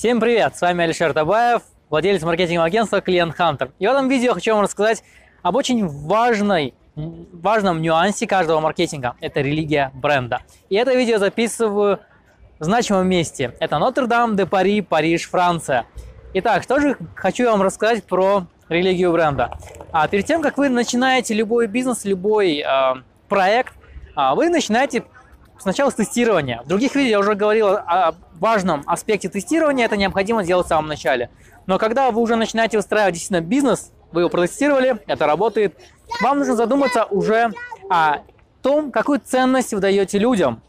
Всем привет! С вами Алишер Табаев, владелец маркетингового агентства Клиент Hunter. И в этом видео хочу вам рассказать об очень важной, важном нюансе каждого маркетинга. Это религия бренда. И это видео записываю в значимом месте. Это Нотр-Дам де Пари, Париж, Франция. Итак, что же хочу вам рассказать про религию бренда. А перед тем, как вы начинаете любой бизнес, любой э, проект, э, вы начинаете сначала с тестирования. В других видео я уже говорил о важном аспекте тестирования, это необходимо делать в самом начале. Но когда вы уже начинаете устраивать действительно бизнес, вы его протестировали, это работает, вам нужно задуматься уже о том, какую ценность вы даете людям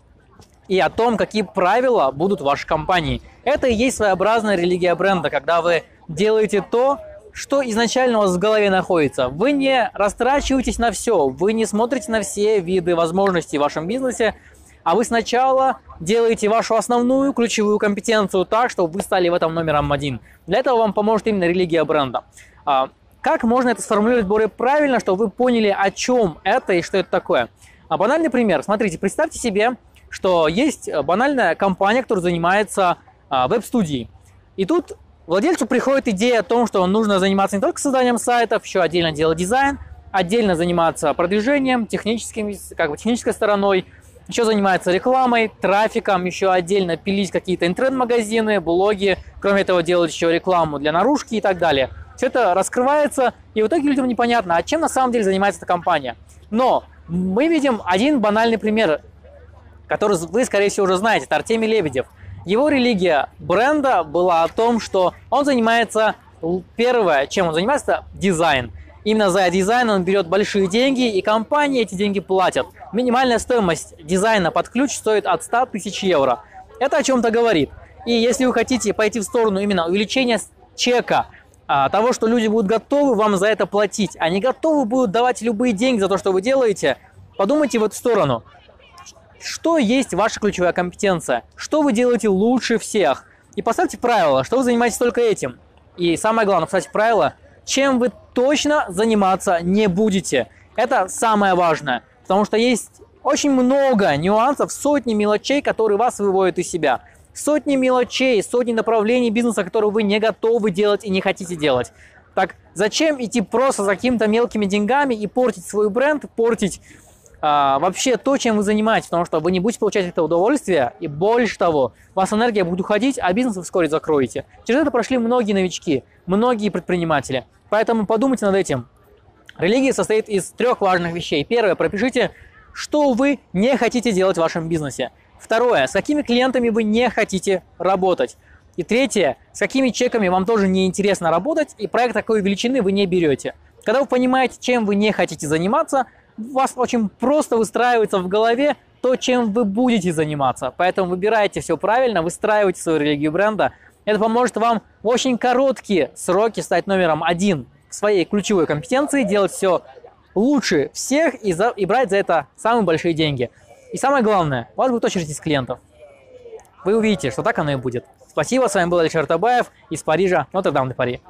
и о том, какие правила будут в вашей компании. Это и есть своеобразная религия бренда, когда вы делаете то, что изначально у вас в голове находится. Вы не растрачиваетесь на все, вы не смотрите на все виды возможностей в вашем бизнесе, а вы сначала делаете вашу основную ключевую компетенцию так, чтобы вы стали в этом номером один. Для этого вам поможет именно религия бренда. А, как можно это сформулировать более правильно, чтобы вы поняли, о чем это и что это такое? А банальный пример. Смотрите, представьте себе, что есть банальная компания, которая занимается а, веб-студией. И тут владельцу приходит идея о том, что нужно заниматься не только созданием сайтов, еще отдельно делать дизайн, отдельно заниматься продвижением, техническим, как бы технической стороной, еще занимается рекламой, трафиком, еще отдельно пилить какие-то интернет-магазины, блоги, кроме этого делать еще рекламу для наружки и так далее. Все это раскрывается, и в итоге людям непонятно, а чем на самом деле занимается эта компания. Но мы видим один банальный пример, который вы, скорее всего, уже знаете, это Артемий Лебедев. Его религия бренда была о том, что он занимается, первое, чем он занимается, дизайн. Именно за дизайн он берет большие деньги, и компании эти деньги платят. Минимальная стоимость дизайна под ключ стоит от 100 тысяч евро. Это о чем-то говорит. И если вы хотите пойти в сторону именно увеличения чека, а, того, что люди будут готовы вам за это платить, они готовы будут давать любые деньги за то, что вы делаете, подумайте в эту сторону. Что есть ваша ключевая компетенция? Что вы делаете лучше всех? И поставьте правило, что вы занимаетесь только этим. И самое главное, кстати, правило, чем вы точно заниматься не будете. Это самое важное, потому что есть очень много нюансов, сотни мелочей, которые вас выводят из себя. Сотни мелочей, сотни направлений бизнеса, которые вы не готовы делать и не хотите делать. Так зачем идти просто за какими-то мелкими деньгами и портить свой бренд, портить а, вообще то, чем вы занимаетесь, потому что вы не будете получать это удовольствие, и больше того, у вас энергия будет уходить, а бизнес вы вскоре закроете. Через это прошли многие новички, многие предприниматели. Поэтому подумайте над этим. Религия состоит из трех важных вещей. Первое, пропишите, что вы не хотите делать в вашем бизнесе. Второе, с какими клиентами вы не хотите работать. И третье, с какими чеками вам тоже не интересно работать, и проект такой величины вы не берете. Когда вы понимаете, чем вы не хотите заниматься – у вас очень просто выстраивается в голове то, чем вы будете заниматься. Поэтому выбирайте все правильно, выстраивайте свою религию бренда. Это поможет вам в очень короткие сроки стать номером один в своей ключевой компетенции, делать все лучше всех и, за, и брать за это самые большие деньги. И самое главное, у вас будет очередь из клиентов. Вы увидите, что так оно и будет. Спасибо, с вами был Александр Табаев из Парижа, Нотр-Дам де Пари.